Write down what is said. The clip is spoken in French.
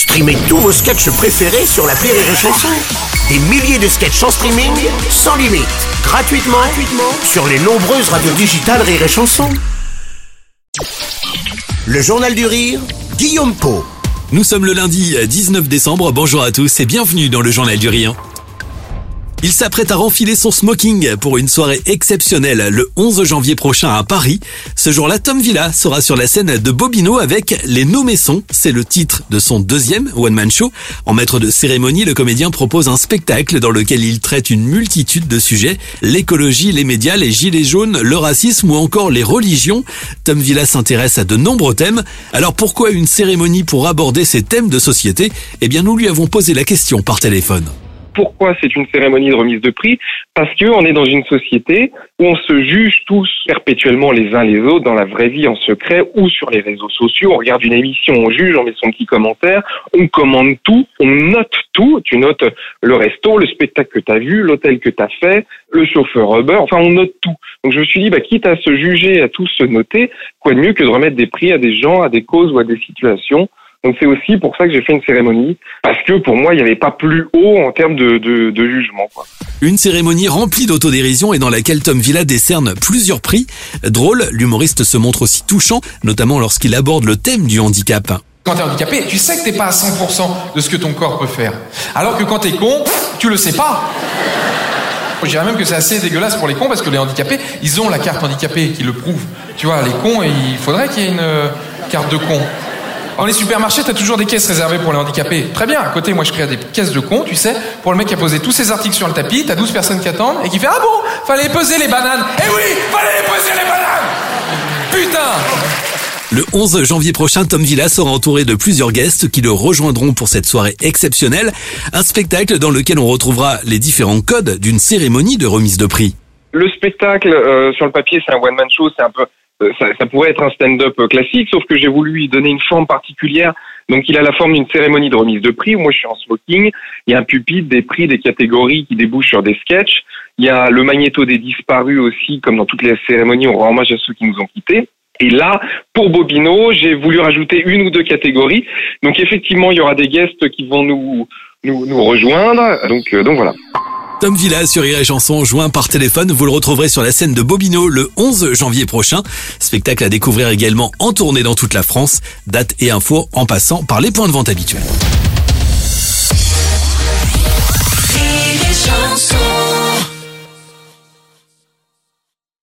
Streamez tous vos sketchs préférés sur la Rire et Chanson. Des milliers de sketchs en streaming, sans limite, gratuitement, sur les nombreuses radios digitales Rire et Chanson. Le Journal du Rire, Guillaume Po. Nous sommes le lundi 19 décembre, bonjour à tous et bienvenue dans le Journal du Rire. Il s'apprête à renfiler son smoking pour une soirée exceptionnelle le 11 janvier prochain à Paris. Ce jour-là, Tom Villa sera sur la scène de Bobino avec Les Nommessons. C'est le titre de son deuxième one-man show. En maître de cérémonie, le comédien propose un spectacle dans lequel il traite une multitude de sujets. L'écologie, les médias, les gilets jaunes, le racisme ou encore les religions. Tom Villa s'intéresse à de nombreux thèmes. Alors pourquoi une cérémonie pour aborder ces thèmes de société? Eh bien, nous lui avons posé la question par téléphone. Pourquoi c'est une cérémonie de remise de prix Parce qu'on est dans une société où on se juge tous perpétuellement les uns les autres dans la vraie vie en secret ou sur les réseaux sociaux. On regarde une émission, on juge, on met son petit commentaire, on commande tout, on note tout. Tu notes le resto, le spectacle que tu as vu, l'hôtel que tu as fait, le chauffeur Uber, enfin on note tout. Donc je me suis dit, bah, quitte à se juger, à tous se noter, quoi de mieux que de remettre des prix à des gens, à des causes ou à des situations donc c'est aussi pour ça que j'ai fait une cérémonie, parce que pour moi, il n'y avait pas plus haut en termes de, de, de jugement. Quoi. Une cérémonie remplie d'autodérision et dans laquelle Tom Villa décerne plusieurs prix. Drôle, l'humoriste se montre aussi touchant, notamment lorsqu'il aborde le thème du handicap. Quand t'es handicapé, tu sais que t'es pas à 100% de ce que ton corps peut faire. Alors que quand t'es con, tu le sais pas. Je dirais même que c'est assez dégueulasse pour les cons parce que les handicapés, ils ont la carte handicapée qui le prouve. Tu vois, les cons, il faudrait qu'il y ait une euh, carte de con. Dans les supermarchés, t'as toujours des caisses réservées pour les handicapés. Très bien, à côté, moi je crée des caisses de cons, tu sais, pour le mec qui a posé tous ses articles sur le tapis, t'as 12 personnes qui attendent et qui fait Ah bon, fallait peser les bananes. Eh oui, fallait peser les bananes Putain le 11 janvier prochain, Tom Villa sera entouré de plusieurs guests qui le rejoindront pour cette soirée exceptionnelle, un spectacle dans lequel on retrouvera les différents codes d'une cérémonie de remise de prix. Le spectacle, euh, sur le papier, c'est un one-man show, c'est un peu ça, ça, pourrait être un stand-up classique, sauf que j'ai voulu lui donner une forme particulière. Donc il a la forme d'une cérémonie de remise de prix. Moi je suis en smoking. Il y a un pupitre, des prix, des catégories qui débouchent sur des sketchs. Il y a le magnéto des disparus aussi, comme dans toutes les cérémonies, on rend hommage à ceux qui nous ont quittés. Et là, pour Bobino, j'ai voulu rajouter une ou deux catégories. Donc effectivement, il y aura des guests qui vont nous nous, nous rejoindre. Donc euh, donc voilà. Tom Villa sur Rire Chanson, joint par téléphone. Vous le retrouverez sur la scène de Bobino le 11 janvier prochain. Spectacle à découvrir également en tournée dans toute la France. Date et infos en passant par les points de vente habituels.